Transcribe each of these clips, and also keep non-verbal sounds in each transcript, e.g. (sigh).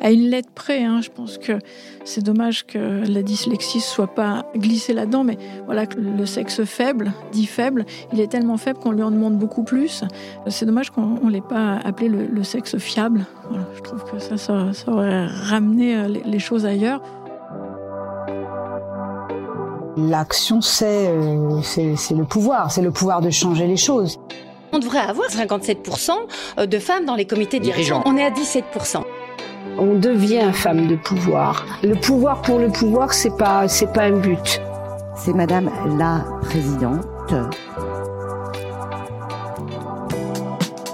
à une lettre près. Hein. Je pense que c'est dommage que la dyslexie soit pas glissée là-dedans, mais voilà, le sexe faible, dit faible, il est tellement faible qu'on lui en demande beaucoup plus. C'est dommage qu'on ne l'ait pas appelé le, sexe fiable. je trouve que ça, ça, aurait ramené euh, les, choses ailleurs. L'action, euh, c'est c'est le pouvoir, c'est le pouvoir de changer les choses. On devrait avoir 57% de femmes dans les comités dirigeants. On est à 17% on devient femme de pouvoir. Le pouvoir pour le pouvoir, c'est pas, c'est pas un but. C'est Madame la Présidente.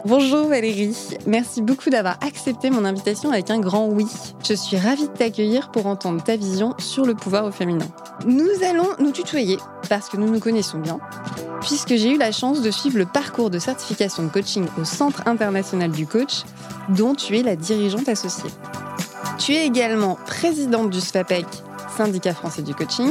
Bonjour Valérie, merci beaucoup d'avoir accepté mon invitation avec un grand oui. Je suis ravie de t'accueillir pour entendre ta vision sur le pouvoir au féminin. Nous allons nous tutoyer parce que nous nous connaissons bien, puisque j'ai eu la chance de suivre le parcours de certification de coaching au Centre international du coach, dont tu es la dirigeante associée. Tu es également présidente du SFAPEC, syndicat français du coaching,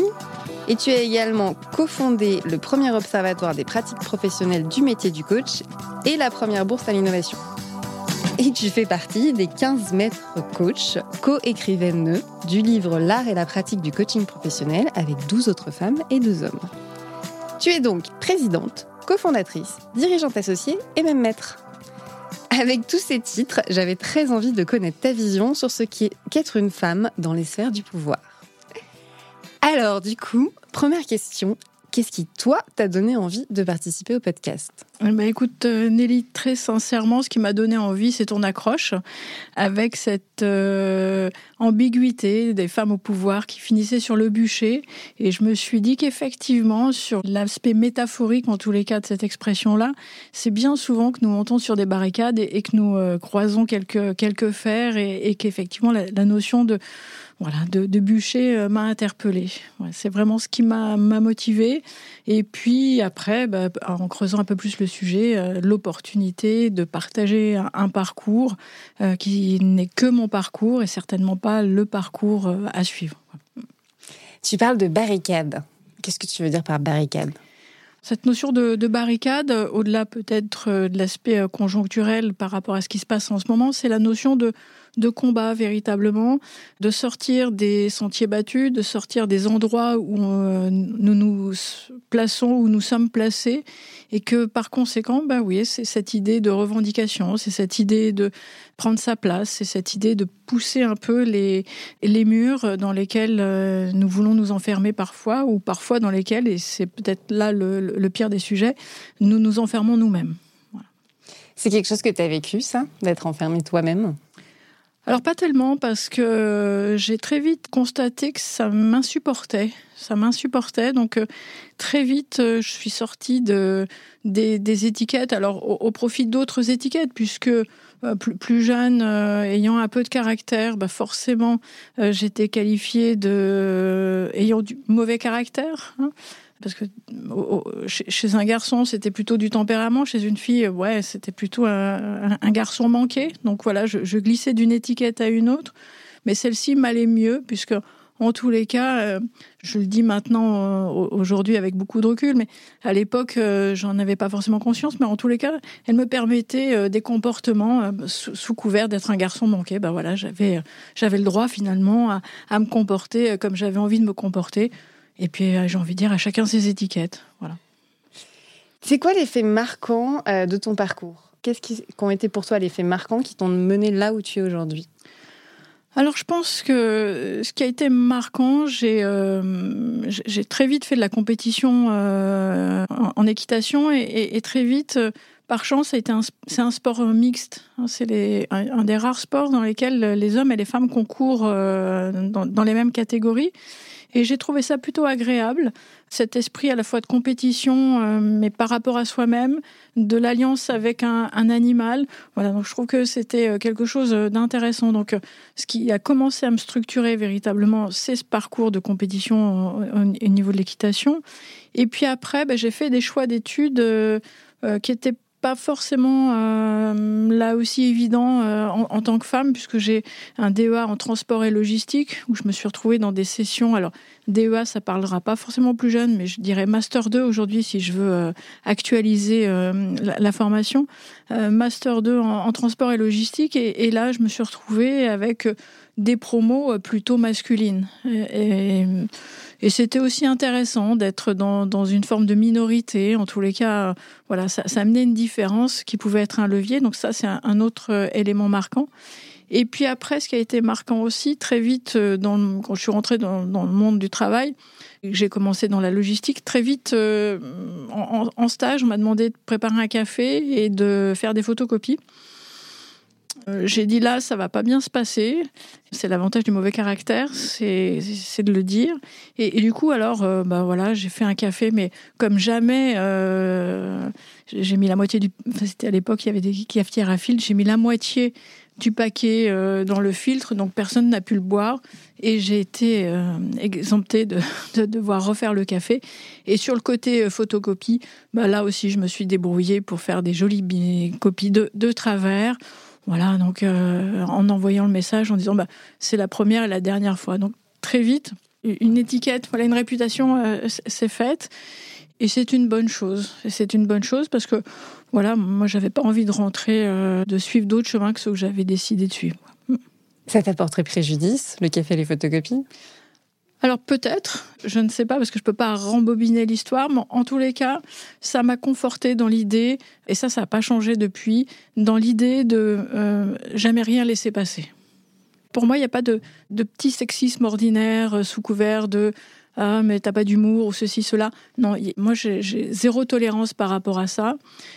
et tu as également cofondé le premier observatoire des pratiques professionnelles du métier du coach et la première bourse à l'innovation. Et tu fais partie des 15 maîtres coach, co-écrivaines du livre L'art et la pratique du coaching professionnel avec 12 autres femmes et 2 hommes. Tu es donc présidente, cofondatrice, dirigeante associée et même maître. Avec tous ces titres, j'avais très envie de connaître ta vision sur ce qu'être une femme dans les sphères du pouvoir. Alors, du coup, première question. Qu'est-ce qui, toi, t'a donné envie de participer au podcast? Bah Écoute, euh, Nelly, très sincèrement, ce qui m'a donné envie, c'est ton accroche avec cette euh, ambiguïté des femmes au pouvoir qui finissaient sur le bûcher. Et je me suis dit qu'effectivement, sur l'aspect métaphorique, en tous les cas, de cette expression-là, c'est bien souvent que nous montons sur des barricades et, que nous euh, croisons quelques, quelques fers et, qu'effectivement, la notion de voilà, de, de bûcher euh, m'a interpellée. c'est vraiment ce qui m'a motivé. Et puis après, bah, en creusant un peu plus le sujet, euh, l'opportunité de partager un, parcours euh, qui n'est que mon parcours et certainement pas le parcours à suivre. Tu parles de barricade. Qu'est-ce que tu veux dire par barricade? Cette notion de, de barricade, au-delà peut-être de l'aspect conjoncturel par rapport à ce qui se passe en ce moment, c'est la notion de, de combat véritablement, de sortir des sentiers battus, de sortir des endroits où euh, nous nous plaçons, où nous sommes placés, et que par conséquent, bah oui, c'est cette idée de revendication, c'est cette idée de prendre sa place, c'est cette idée de pousser un peu les, les murs dans lesquels euh, nous voulons nous enfermer parfois, ou parfois dans lesquels, et c'est peut-être là le, le, pire des sujets, nous nous enfermons nous-mêmes. C'est quelque chose que tu as vécu, ça, d'être enfermé toi-même? Alors pas tellement parce que j'ai très vite constaté que ça m'insupportait, ça m'insupportait. Donc euh, très vite, euh, je suis sortie de des, étiquettes. Alors au, profit d'autres étiquettes, puisque euh, plus, jeune, ayant un peu de caractère, bah forcément, j'étais qualifiée de ayant du mauvais caractère. Hein parce que chez un garçon, c'était plutôt du tempérament, chez une fille, ouais, c'était plutôt un, garçon manqué. Donc voilà, je, glissais d'une étiquette à une autre, mais celle-ci m'allait mieux, puisque en tous les cas, euh, je le dis maintenant euh, aujourd'hui avec beaucoup de recul, mais à l'époque, euh, j'en avais pas forcément conscience, mais en tous les cas, elle me permettait des comportements sous, couvert d'être un garçon manqué. Ben voilà, j'avais j'avais le droit finalement à me comporter comme j'avais envie de me comporter. Et puis, euh, j'ai envie de dire, à chacun ses étiquettes. Voilà. C'est quoi l'effet marquant euh, de ton parcours? Qu'est-ce qui, ont été pour toi les faits marquants qui t'ont mené là où tu es aujourd'hui? Alors je pense que ce qui a été marquant, j'ai euh, très vite fait de la compétition en, équitation et, très vite, par chance, c'est un, un, sport mixte. Hein, c'est un, des rares sports dans lesquels les hommes et les femmes concourent dans, dans, les mêmes catégories. Et j'ai trouvé ça plutôt agréable, cet esprit à la fois de compétition, euh, mais par rapport à soi-même, de l'alliance avec un, animal. Voilà, donc je trouve que c'était euh, quelque chose d'intéressant. Donc, euh, ce qui a commencé à me structurer véritablement, c'est ce parcours de compétition au, niveau de l'équitation. Et puis après, ben, j'ai fait des choix d'études qui étaient pas forcément euh, là aussi évident euh, en, tant que femme, puisque j'ai un DEA en transport et logistique, où je me suis retrouvée dans des sessions. Alors, DEA, ça parlera pas forcément plus jeune, mais je dirais Master 2 aujourd'hui si je veux euh, actualiser la, formation. Master 2 en, transport et logistique, et, là, je me suis retrouvée avec des promos plutôt masculines. et et c'était aussi intéressant d'être dans, dans, une forme de minorité. En tous les cas, voilà, ça, amenait une différence qui pouvait être un levier. Donc ça, c'est un, autre euh, élément marquant. Et puis après, ce qui a été marquant aussi, très vite, euh, quand je suis rentrée dans, dans le monde du travail, j'ai commencé dans la logistique. Très vite, euh, en, stage, on m'a demandé de préparer un café et de faire des photocopies. Euh, j'ai dit là, ça va pas bien se passer. C'est l'avantage du mauvais caractère, c'est de le dire. Et, du coup, alors, euh, bah voilà, j'ai fait un café, mais comme jamais, euh, j'ai mis la moitié du. C'était à l'époque, il y avait des cafetières à filtre. J'ai mis la moitié du paquet dans le filtre, donc personne n'a pu le boire. Et j'ai été exemptée de, devoir refaire le café. Et sur le côté photocopie, bah là aussi, je me suis débrouillée pour faire des jolies copies de travers. Voilà, donc euh, en envoyant le message en disant bah, c'est la première et la dernière fois. Donc très vite, une étiquette, voilà, une réputation euh, c'est faite. Et c'est une bonne chose. c'est une bonne chose parce que, voilà, moi, j'avais pas envie de rentrer, euh, de suivre d'autres chemins que ceux que j'avais décidé de suivre. Ça t'apporterait préjudice, le café et les photocopies? Alors peut-être, je ne sais pas parce que je ne peux pas rembobiner l'histoire, mais en tous les cas, ça m'a conforté dans l'idée, et ça, ça n'a pas changé depuis, dans l'idée de euh, jamais rien laisser passer. Pour moi, il n'y a pas de, petit sexisme ordinaire euh, sous couvert de ah mais t'as pas d'humour ou ceci cela. Non, moi j'ai zéro tolérance par rapport à ça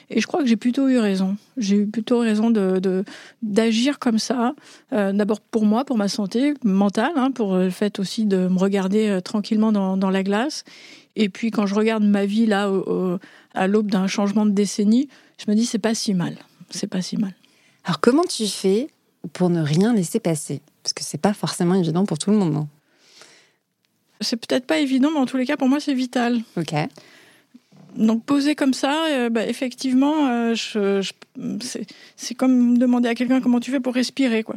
et je crois que j'ai plutôt eu raison. J'ai eu plutôt raison de d'agir comme ça. Euh, d'abord pour moi, pour ma santé mentale, hein, pour le fait aussi de me regarder euh, tranquillement dans, la glace. Et puis quand je regarde ma vie là à l'aube d'un changement de décennie, je me dis c'est pas si mal. C'est pas si mal. Alors comment tu fais pour ne rien laisser passer? Parce que c'est pas forcément évident pour tout le monde. C'est peut-être pas évident, mais en tous les cas, pour moi, c'est vital. Ok. Donc poser comme ça, euh, bah, effectivement, euh, je, c'est comme demander à quelqu'un comment tu fais pour respirer, quoi.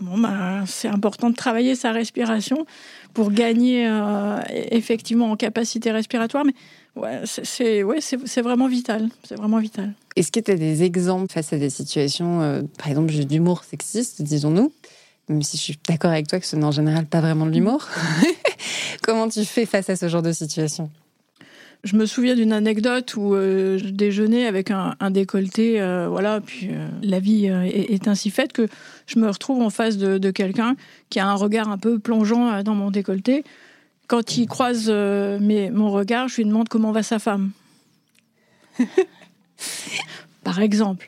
Bon, bah, c'est important de travailler sa respiration pour gagner euh, effectivement en capacité respiratoire, mais ouais, c'est ouais, c'est vraiment vital. C'est vraiment vital. Est-ce que tu as des exemples face à des situations, par exemple, d'humour sexiste, disons-nous, même si je suis d'accord avec toi que ce n'est en général pas vraiment de l'humour. (laughs) Comment tu fais face à ce genre de situation? Je me souviens d'une anecdote où euh, je déjeunais avec un, décolleté, euh, voilà, puis euh, la vie est, ainsi faite que je me retrouve en face de, quelqu'un qui a un regard un peu plongeant dans mon décolleté. Quand il croise mes, mon regard, je lui demande comment va sa femme. (laughs) Par exemple.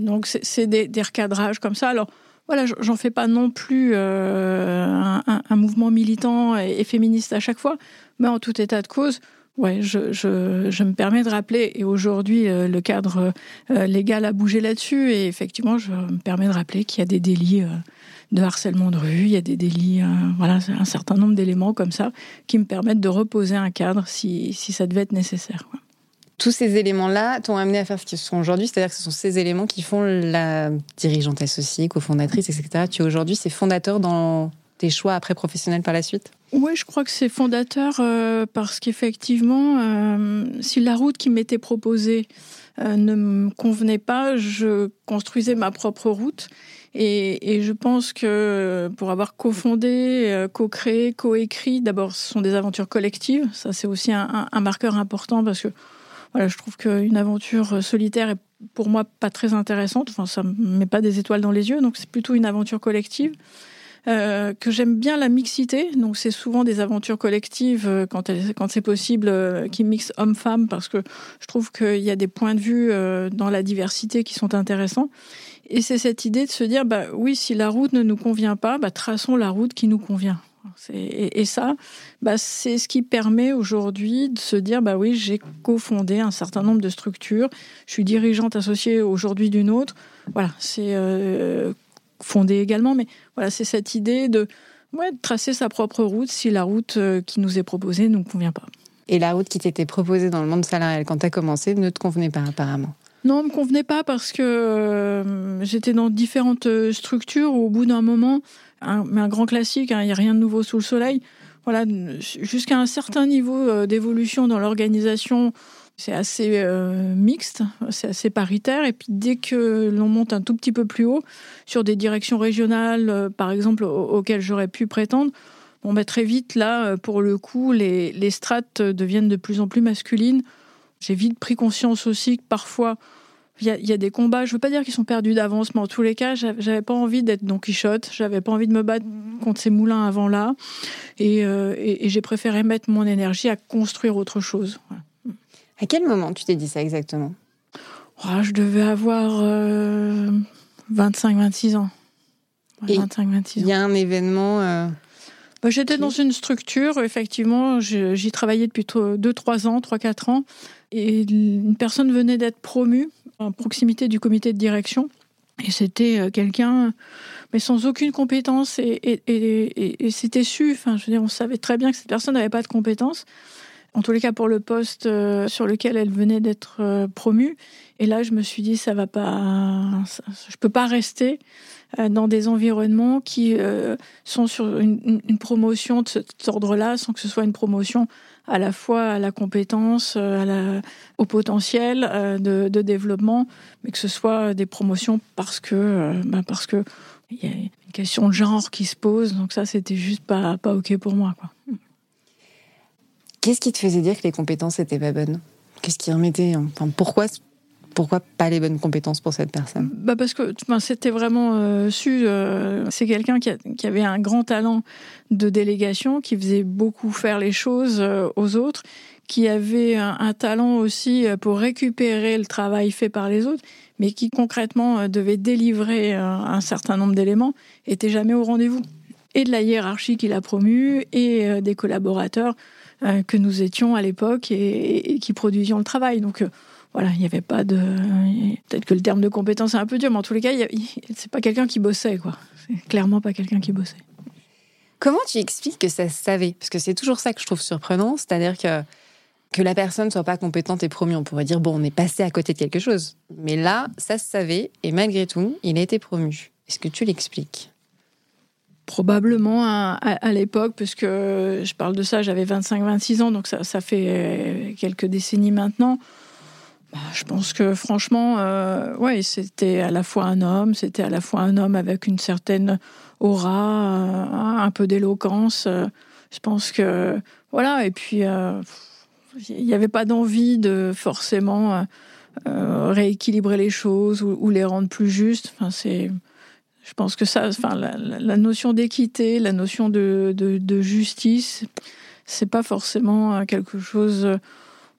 donc c'est des, des, recadrages comme ça. Alors voilà, j'en fais pas non plus euh, un, mouvement militant et, féministe à chaque fois, mais en tout état de cause, ouais, je, je, me permets de rappeler, et aujourd'hui euh, le cadre euh, légal a bougé là-dessus, et effectivement, je me permets de rappeler qu'il y a des délits de harcèlement de rue, il y a des délits, voilà, un certain nombre d'éléments comme ça qui me permettent de reposer un cadre si, si ça devait être nécessaire tous ces éléments-là t'ont amené à faire ce qu'ils sont aujourd'hui, c'est-à-dire que ce sont ces éléments qui font la dirigeante associée, cofondatrice, etc. Tu aujourd'hui, c'est fondateur dans tes choix après professionnels par la suite? Oui, je crois que c'est fondateur euh, parce qu'effectivement, euh, si la route qui m'était proposée euh, ne me convenait pas, je construisais ma propre route. Et, je pense que pour avoir cofondé, co-créé, co-écrit, d'abord, ce sont des aventures collectives. Ça, c'est aussi un marqueur important parce que voilà, je trouve qu'une aventure solitaire est pour moi pas très intéressante. Enfin, ça me met pas des étoiles dans les yeux, donc c'est plutôt une aventure collective. Euh, que j'aime bien la mixité, donc c'est souvent des aventures collectives euh, quand, quand c'est possible euh, qui mixent hommes-femmes parce que je trouve qu'il y a des points de vue euh, dans la diversité qui sont intéressants. Et c'est cette idée de se dire, bah oui, si la route ne nous convient pas, bah, traçons la route qui nous convient. Et, ça, bah, c'est ce qui permet aujourd'hui de se dire, bah oui, j'ai cofondé un certain nombre de structures, je suis dirigeante associée aujourd'hui d'une autre. Voilà, c'est euh, fondé également, mais voilà, c'est cette idée de, ouais, tracer sa propre route si la route euh, qui nous est proposée ne nous convient pas. Et la route qui t'était proposée dans le monde salarial quand tu as commencé ne te convenait pas apparemment Non, me convenait pas parce que j'étais dans différentes structures où, au bout d'un moment, mais un grand classique, hein, il n'y a rien de nouveau sous le soleil. Voilà, jusqu'à un certain niveau d'évolution dans l'organisation, c'est assez euh, mixte, c'est assez paritaire. Et puis dès que l'on monte un tout petit peu plus haut, sur des directions régionales, euh, par exemple, auxquelles j'aurais pu prétendre, bon, bah, très vite, là, euh, pour le coup, les strates deviennent de plus en plus masculines. J'ai vite pris conscience aussi que parfois, il y, a, des combats, je veux pas dire qu'ils sont perdus d'avance, mais en tous les cas, j'avais pas envie d'être Don Quichotte, j'avais pas envie de me battre contre ces moulins avant là, et, et, j'ai préféré mettre mon énergie à construire autre chose. À quel moment tu t'es dit ça exactement? Oh, Je devais avoir 25-26 euh, ans. 25-26 Il y a un événement. Euh, bah, j'étais dans une structure, effectivement, j'y travaillais depuis 2-3 ans, 3-4 ans, et une personne venait d'être promue à proximité du comité de direction. Et c'était euh, quelqu'un, mais sans aucune compétence, et, et, et c'était su. Enfin, je veux dire, on savait très bien que cette personne n'avait pas de compétences en tous les cas pour le poste euh, sur lequel elle venait d'être euh, promue. Et là, je me suis dit, ça va pas, je peux pas rester euh, dans des environnements qui sont sur une, promotion de cet ordre-là, sans que ce soit une promotion à la fois à la compétence, à la, au potentiel de, développement, mais que ce soit des promotions parce que, bah parce que il y a une question de genre qui se pose. Donc ça, c'était juste pas pas ok pour moi, quoi. Qu'est-ce qui te faisait dire que les compétences n'étaient pas bonnes? Qu'est-ce qui remettait enfin, pourquoi pourquoi pas les bonnes compétences pour cette personne? Bah Parce que c'était vraiment euh, su. Euh, c'est quelqu'un qui, avait un grand talent de délégation, qui faisait beaucoup faire les choses euh, aux autres, qui avait un, talent aussi pour récupérer le travail fait par les autres, mais qui concrètement devait délivrer un certain nombre d'éléments, était jamais au rendez-vous. Et de la hiérarchie qu'il a promue, et des collaborateurs que nous étions à l'époque et, qui produisions le travail. Donc euh, voilà, il n'y avait pas de. Peut-être que le terme de compétence est un peu dur, mais en tous les cas, c'est pas quelqu'un qui bossait, quoi. C'est clairement pas quelqu'un qui bossait. Comment tu expliques que ça se savait? Parce que c'est toujours ça que je trouve surprenant, c'est-à-dire que que la personne soit pas compétente et promue, on pourrait dire bon, on est passé à côté de quelque chose. Mais là, ça se savait et malgré tout, il a été promu. Est-ce que tu l'expliques? Probablement à, l'époque, puisque je parle de ça, j'avais 25-26 ans, donc ça, fait euh, quelques décennies maintenant. Bah, je pense que franchement, euh, ouais, c'était à la fois un homme, c'était à la fois un homme avec une certaine aura, euh, un peu d'éloquence. je pense que voilà, et puis il n'y avait pas d'envie de forcément rééquilibrer les choses ou, ou, les rendre plus justes. Enfin, c'est je pense que ça, enfin, la, notion d'équité, la notion de, de, justice, c'est pas forcément euh, quelque chose, euh,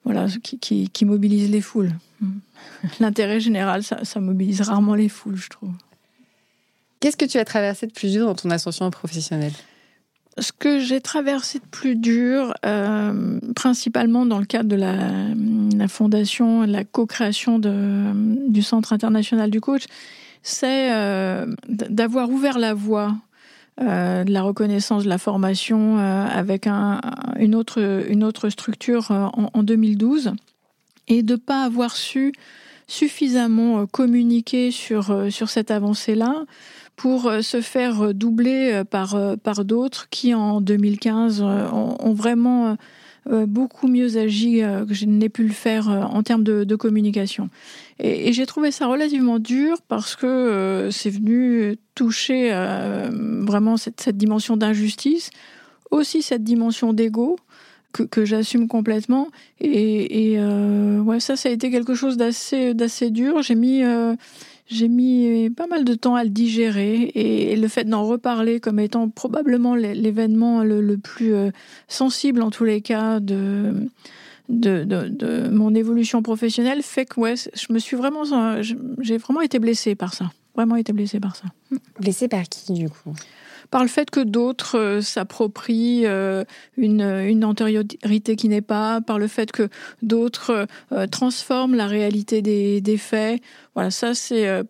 voilà, qui, qui, mobilise les foules. (laughs) L'intérêt général, ça, ça, mobilise rarement les foules, je trouve. Qu'est-ce que tu as traversé de plus dur dans ton ascension professionnelle? Ce que j'ai traversé de plus dur, euh, principalement dans le cadre de la, la fondation, la co-création du Centre international du coach, c'est euh, d'avoir ouvert la voie euh, de la reconnaissance de la formation euh, avec une, autre, une autre structure en, 2012 et de ne pas avoir su suffisamment communiquer sur, sur cette avancée-là pour se faire doubler par, par d'autres qui, en 2015, ont vraiment beaucoup mieux agi euh, que je n'ai pu le faire euh, en termes de, communication. Et, j'ai trouvé ça relativement dur parce que c'est venu toucher vraiment cette, dimension d'injustice, aussi cette dimension d'ego. Que, j'assume complètement et, ouais ça ça a été quelque chose d'assez d'assez dur j'ai mis j'ai mis pas mal de temps à le digérer et le fait d'en reparler comme étant probablement l'événement le, plus euh, sensible en tous les cas de, de, mon évolution professionnelle fait que ouais, je me suis vraiment, j'ai vraiment été blessée par ça, vraiment été blessée par ça. Blessée par qui du coup? Par le fait que d'autres euh, s'approprient euh, une, une, antériorité qui n'est pas, par le fait que d'autres euh, transforment la réalité des, des faits. Voilà, ça c'est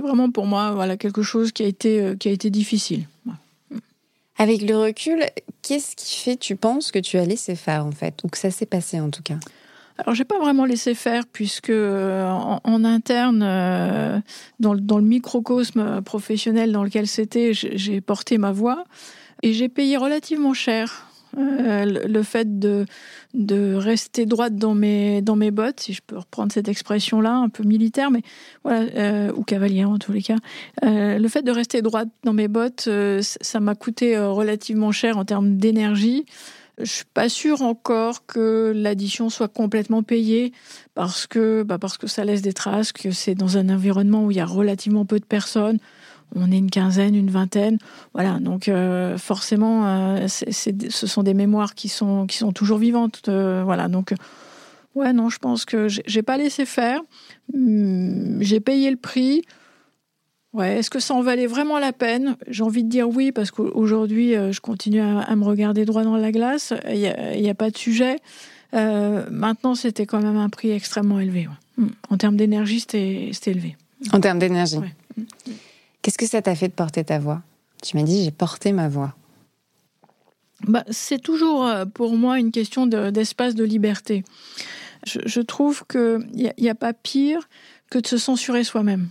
vraiment pour moi voilà quelque chose qui a été qui a été difficile. Avec le recul, qu'est-ce qui fait, tu penses, que tu as laissé faire en fait, ou que ça s'est passé en tout cas? Alors, j'ai pas vraiment laissé faire puisque euh, en, interne, euh, dans, le microcosme professionnel dans lequel c'était, j'ai porté ma voix et j'ai payé relativement cher euh, le fait de, de rester droite dans mes, dans mes bottes, si je peux reprendre cette expression-là, un peu militaire, mais voilà, ou cavalière en tous les cas. Le fait de rester droite dans mes bottes, ça m'a coûté relativement cher en termes d'énergie. Je suis pas sûre encore que l'addition soit complètement payée parce que, bah parce que ça laisse des traces, que c'est dans un environnement où il y a relativement peu de personnes on est une quinzaine, une vingtaine. Voilà, donc euh, forcément, euh, ce sont des mémoires qui sont, qui sont toujours vivantes. Euh, voilà, donc, ouais, non, je pense que j'ai pas laissé faire. J'ai payé le prix. Ouais, est-ce que ça en valait vraiment la peine? J'ai envie de dire oui, parce qu'aujourd'hui, je continue à, me regarder droit dans la glace. Il n'y a, pas de sujet. maintenant, c'était quand même un prix extrêmement élevé. Hmm, en termes d'énergie, c'était élevé. En termes d'énergie Qu'est-ce que ça t'a fait de porter ta voix? Tu m'as dit j'ai porté ma voix. Bah, c'est toujours euh, pour moi une question d'espace de, liberté. Je, trouve qu'il n'y a, a, pas pire que de se censurer soi-même.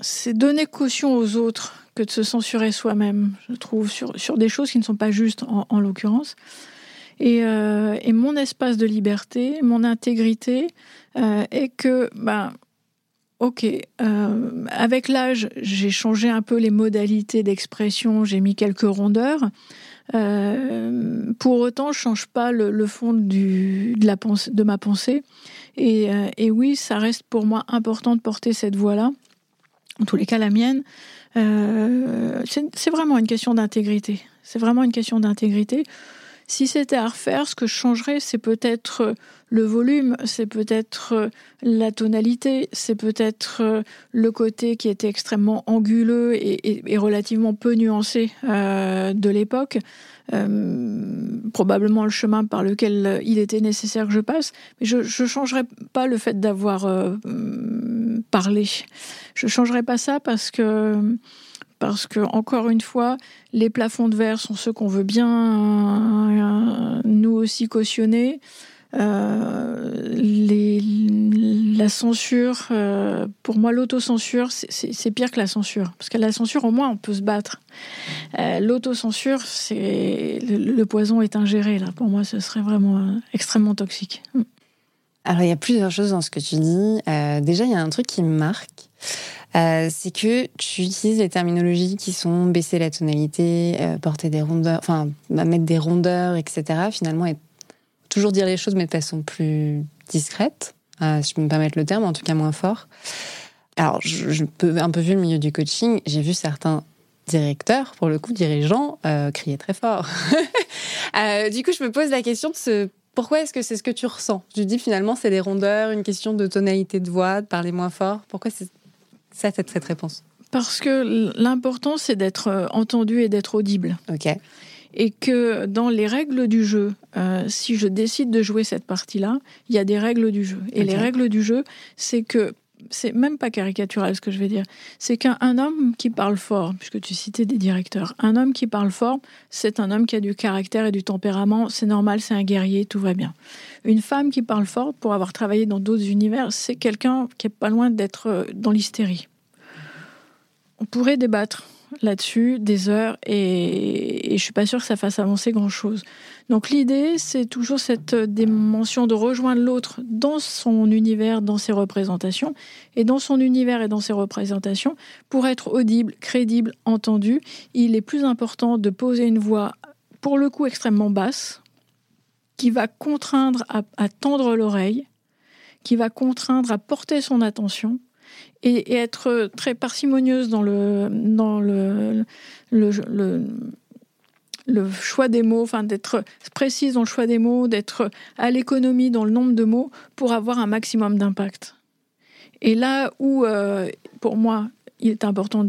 C'est donner caution aux autres que de se censurer soi-même, je trouve, sur, sur, des choses qui ne sont pas justes en, l'occurrence. Et, euh, et, mon espace de liberté, mon intégrité, euh, est que ben, Ok. Euh, avec l'âge, j'ai changé un peu les modalités d'expression, j'ai mis quelques rondeurs. Euh, pour autant, je change pas le, fond du, de, la de ma pensée. Et, et, oui, ça reste pour moi important de porter cette voix-là. En tous les cas, la mienne. c'est vraiment une question d'intégrité. C'est vraiment une question d'intégrité. Si c'était à refaire, ce que je changerais, c'est peut-être euh, le volume, c'est peut-être euh, la tonalité, c'est peut-être euh, le côté qui était extrêmement anguleux et, relativement peu nuancé de l'époque. probablement le chemin par lequel il était nécessaire que je passe, mais je ne changerais pas le fait d'avoir parlé. Je ne changerais pas ça parce que parce que encore une fois, les plafonds de verre sont ceux qu'on veut bien euh, nous aussi cautionner. Euh, la censure, euh, pour moi, l'autocensure, c'est pire que la censure. Parce que la censure, au moins, on peut se battre. L'autocensure, c'est le, poison est ingéré. Là, pour moi, ce serait vraiment extrêmement toxique. Alors, il y a plusieurs choses dans ce que tu dis. déjà, il y a un truc qui me marque. Euh, c'est que tu utilises les terminologies qui sont baisser la tonalité, euh, porter des rondeurs, enfin mettre des rondeurs, etc. Finalement, et toujours dire les choses mais de façon plus discrète, euh, si je peux me permettre le terme, en tout cas moins fort. Alors, je, peux un peu vu le milieu du coaching, j'ai vu certains directeurs, pour le coup dirigeants, crier très fort. (laughs) du coup, je me pose la question de ce pourquoi est-ce que c'est ce que tu ressens? Tu dis finalement c'est des rondeurs, une question de tonalité de voix, de parler moins fort. Pourquoi c'est ça, cette, cette réponse Parce que l'important, c'est d'être euh, entendu et d'être audible. Ok. Et que dans les règles du jeu, euh, si je décide de jouer cette partie-là, il y a des règles du jeu. Et les règles du jeu, c'est que c'est même pas caricatural ce que je vais dire, c'est qu'un homme qui parle fort, puisque tu citais des directeurs, un homme qui parle fort, c'est un homme qui a du caractère et du tempérament, c'est normal, c'est un guerrier, tout va bien. Une femme qui parle fort, pour avoir travaillé dans d'autres univers, c'est quelqu'un qui est pas loin d'être euh, dans l'hystérie. On pourrait débattre là-dessus des heures et, et je suis pas sûre que ça fasse avancer grand-chose. Donc l'idée, c'est toujours cette dimension de rejoindre l'autre dans son univers, dans ses représentations, et dans son univers et dans ses représentations, pour être audible, crédible, entendu, il est plus important de poser une voix, pour le coup extrêmement basse, qui va contraindre à, tendre l'oreille, qui va contraindre à porter son attention, et, être très parcimonieuse dans le, dans le, le, le, choix des mots, enfin d'être précise dans le choix des mots, d'être à l'économie dans le nombre de mots pour avoir un maximum d'impact. Et là où, euh, pour moi, il est important,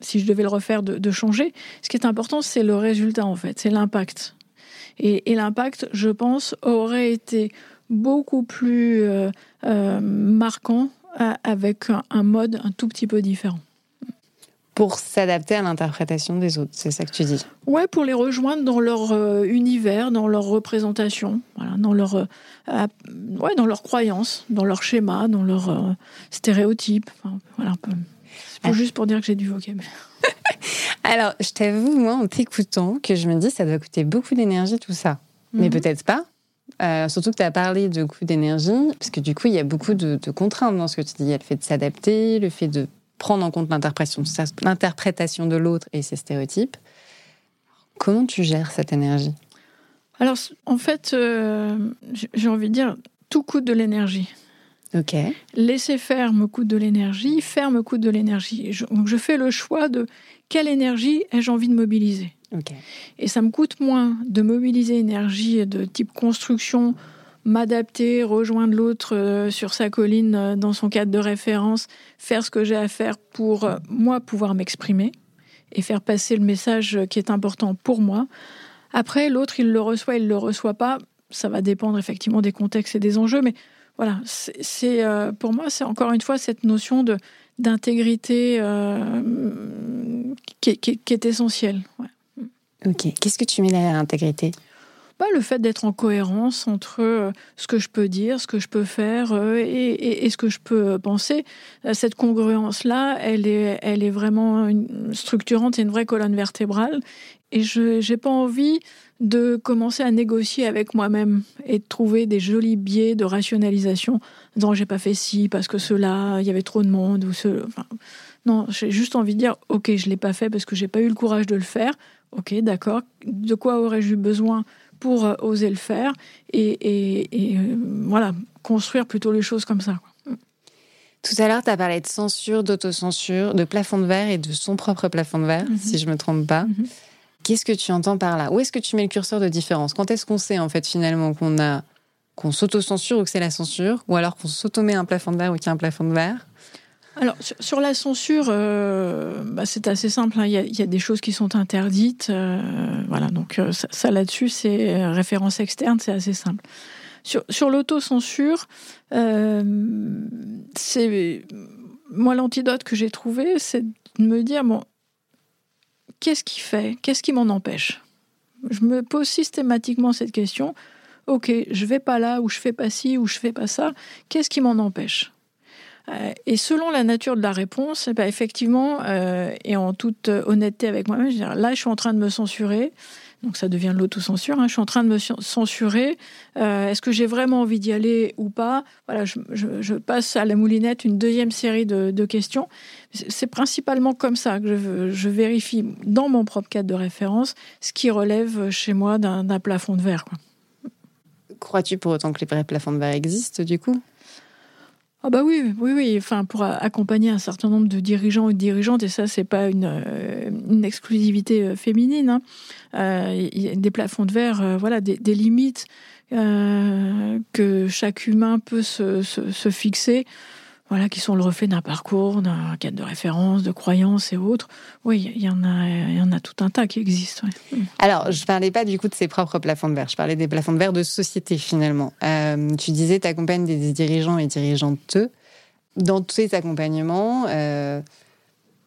si je devais le refaire, de, changer, ce qui est important, c'est le résultat en fait, c'est l'impact. Et, l'impact, je pense, aurait été beaucoup plus euh, euh, marquant avec un, mode un tout petit peu différent. pour s'adapter à l'interprétation des autres, c'est ça que tu dis? Ouais, pour les rejoindre dans leur euh, univers, dans leur représentation, voilà, dans leur, euh, ouais, dans leurs croyances, dans leur schéma, dans leurs euh, stéréotypes. Enfin, voilà, c'est ah. juste pour dire que j'ai du vocabulaire. (laughs) Alors, je t'avoue, moi, en t'écoutant, que je me dis, ça doit coûter beaucoup d'énergie tout ça. Mais mhm. peut-être pas. Surtout que tu as parlé de coût d'énergie, parce que du coup, il y a beaucoup de, de, contraintes dans ce que tu dis. Il y a le fait de s'adapter, le fait de prendre en compte l'interprétation de l'autre et ses stéréotypes. Comment tu gères cette énergie? Alors, en fait, euh, j'ai envie de dire, tout coûte de l'énergie. Ok. Laisser faire me coûte de l'énergie, faire me coûte de l'énergie. donc, je fais le choix de quelle énergie ai-je envie de mobiliser. Et ça me coûte moins de mobiliser énergie de type construction, m'adapter, rejoindre l'autre euh, sur sa colline euh, dans son cadre de référence, faire ce que j'ai à faire pour euh, moi pouvoir m'exprimer et faire passer le message qui est important pour moi. Après, l'autre, il le reçoit, il le reçoit pas. Ça va dépendre effectivement des contextes et des enjeux, mais voilà, c'est pour moi, c'est encore une fois cette notion de d'intégrité qui, est essentielle. Ok. Qu'est-ce que tu mets derrière l'intégrité? Le fait d'être en cohérence entre euh, ce que je peux dire, ce que je peux faire euh, et, ce que je peux penser. Euh, cette congruence-là, elle est, elle est vraiment structurante et une vraie colonne vertébrale. Et je n'ai pas envie de commencer à négocier avec moi-même et de trouver des jolis biais de rationalisation. Non, j'ai pas fait ci parce que cela, il y avait trop de monde ou ce. non, j'ai juste envie de dire, ok, je l'ai pas fait parce que j'ai pas eu le courage de le faire. Ok, d'accord. De quoi aurais-je eu besoin pour euh, oser le faire et, euh, voilà, construire plutôt les choses comme ça. Tout à l'heure, tu as parlé de censure, d'autocensure, de plafond de verre et de son propre plafond de verre, mhm. si je ne me trompe pas. Mhm. Qu'est-ce que tu entends par là? Où est-ce que tu mets le curseur de différence? Quand est-ce qu'on sait en fait finalement qu'on a qu'on s'auto-censure ou que c'est la censure? Ou alors qu'on s'auto-met un plafond de verre ou qu'il y a un plafond de verre? Alors, sur, la censure, euh, bah, c'est assez simple. Hein. Il, y a, des choses qui sont interdites. Euh, voilà, donc euh, ça, là-dessus, c'est référence externe, c'est assez simple. Sur, sur l'autocensure, c'est moi l'antidote que j'ai trouvé, c'est de me dire bon, qu'est-ce qui fait, qu'est-ce qui m'en empêche? Je me pose systématiquement cette question. Ok, je vais pas là, ou je fais pas ci, ou je fais pas ça. Qu'est-ce qui m'en empêche? Et selon la nature de la réponse, eh ben, effectivement, euh, et en toute honnêteté avec moi-même, là, je suis en train de me censurer. Donc ça devient de l'autocensure. Hein. Je suis en train de me censurer. Euh, est-ce que j'ai vraiment envie d'y aller ou pas? Voilà, je, passe à la moulinette une deuxième série de, questions. C'est principalement comme ça que je, vérifie dans mon propre cadre de référence ce qui relève chez moi d'un plafond de verre. Crois-tu pour autant que les vrais plafonds de verre existent du coup? Ah bah oui, oui, oui. Enfin, pour accompagner un certain nombre de dirigeants et de dirigeantes, et ça, c'est pas une, euh, exclusivité euh, féminine. Hein. Euh, il y a des plafonds de verre, voilà, des, limites que chaque humain peut se fixer voilà, qui sont le reflet d'un parcours, d'un cadre de référence, de croyances et autres. Oui, il y en a, il y en a tout un tas qui existent. Alors, je parlais pas du coup de ses propres plafonds de verre, je parlais des plafonds de verre de société finalement. Euh, tu disais, tu accompagnes des dirigeants et dirigeantes. Dans tous ces accompagnements, euh,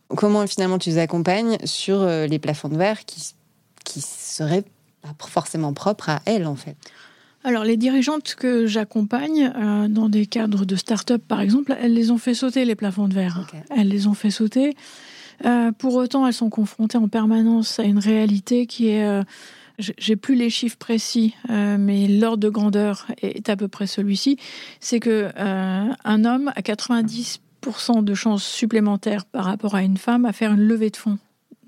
comment finalement tu les accompagnes sur euh, les plafonds de verre qui, qui seraient pas forcément propres à elles en fait? Alors, les dirigeantes que j'accompagne euh, dans des cadres de start-up, par exemple, elles les ont fait sauter, les plafonds de verre. Elles les ont fait sauter. Euh, pour autant, elles sont confrontées en permanence à une réalité qui est. Euh, j'ai plus les chiffres précis, mais l'ordre de grandeur est à peu près celui-ci. C'est que un homme a 90% de chances supplémentaires par rapport à une femme à faire une levée de fonds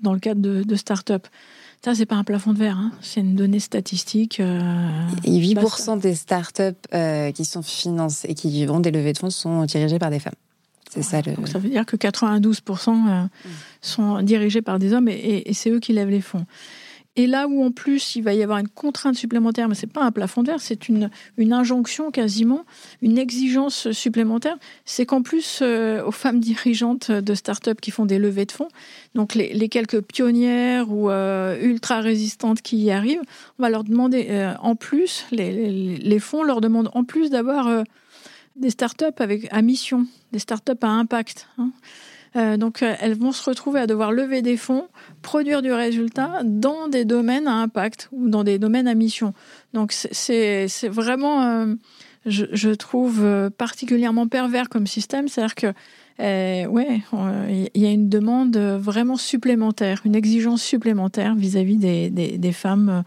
dans le cadre de, de start-up. Ça, c'est pas un plafond de verre, hein. c'est une donnée statistique. Euh, et 8% des startups euh, qui sont financées et qui vont des levées de fonds sont dirigées par des femmes. C'est ça le... Donc ça veut dire que 92% euh, mm. sont dirigés par des hommes et c'est eux qui lèvent les fonds. Et là où en plus il va y avoir une contrainte supplémentaire, mais c'est pas un plafond de c'est une, injonction quasiment, une exigence supplémentaire, c'est qu'en plus euh, aux femmes dirigeantes de start-up qui font des levées de fonds, donc les, quelques pionnières ou euh, ultra résistantes qui y arrivent, on va leur demander euh, en plus, les, fonds leur demandent en plus d'avoir des start-up à mission, des start-up à impact. Hein. Donc elles vont se retrouver à devoir lever des fonds, produire du résultat dans des domaines à impact ou dans des domaines à mission. Donc c'est vraiment, je, trouve, particulièrement pervers comme système. C'est-à-dire que ouais, il y a une demande vraiment supplémentaire, une exigence supplémentaire vis-à-vis des, femmes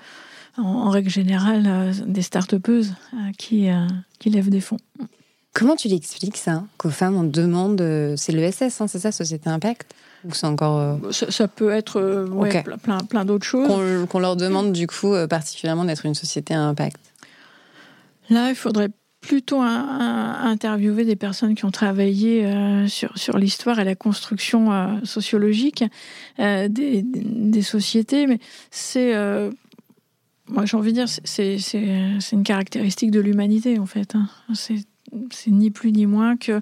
en, règle générale, euh, des start-upeuses euh, qui, euh, qui lèvent des fonds. Comment tu l'expliques ça Qu'aux femmes, on demande. C'est l'ESS, hein, c'est ça, Société Impact? Ou c'est encore. Ça, peut être plein, plein d'autres choses. Qu'on leur demande, du coup, particulièrement d'être une société à impact? Là, il faudrait plutôt interviewer des personnes qui ont travaillé sur, sur l'histoire et la construction sociologique des, des, sociétés, mais c'est moi, j'ai envie de dire, c'est une caractéristique de l'humanité, en fait. Hein. C'est ni plus ni moins que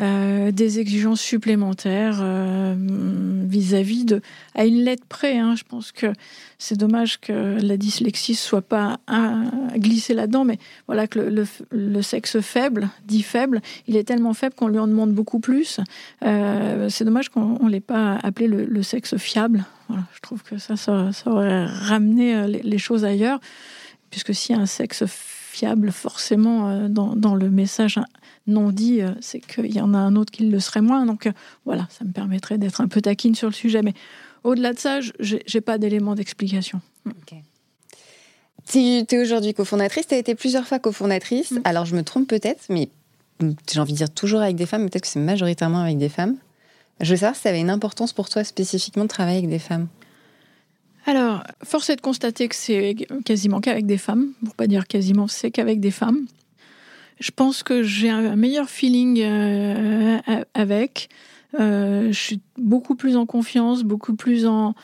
euh, des exigences supplémentaires euh, vis-à-vis de à une lettre près. Hein. Je pense que c'est dommage que la dyslexie soit pas glissée là-dedans, mais voilà que le, sexe faible, dit faible, il est tellement faible qu'on lui en demande beaucoup plus. Euh, c'est dommage qu'on ne l'ait pas appelé le, sexe fiable. Je trouve que ça, ça, aurait ramené les, choses ailleurs, puisque si un sexe fiable, forcément, dans, dans le message non dit, euh, c'est qu'il y en a un autre qui le serait moins. Donc euh, voilà, ça me permettrait d'être un peu taquine sur le sujet. Mais au-delà de ça, je n'ai pas d'éléments d'explication. Tu es aujourd'hui cofondatrice, tu as été plusieurs fois cofondatrice. Mm. Alors je me trompe peut-être, mais j'ai envie de dire toujours avec des femmes, peut-être que c'est majoritairement avec des femmes. Je veux savoir si ça avait une importance pour toi spécifiquement de travailler avec des femmes. Alors, force est de constater que c'est quasiment qu'avec des femmes, pour pas dire quasiment, c'est qu'avec des femmes je pense que j'ai un meilleur feeling euh, avec. Euh, je suis beaucoup plus en confiance, beaucoup plus en,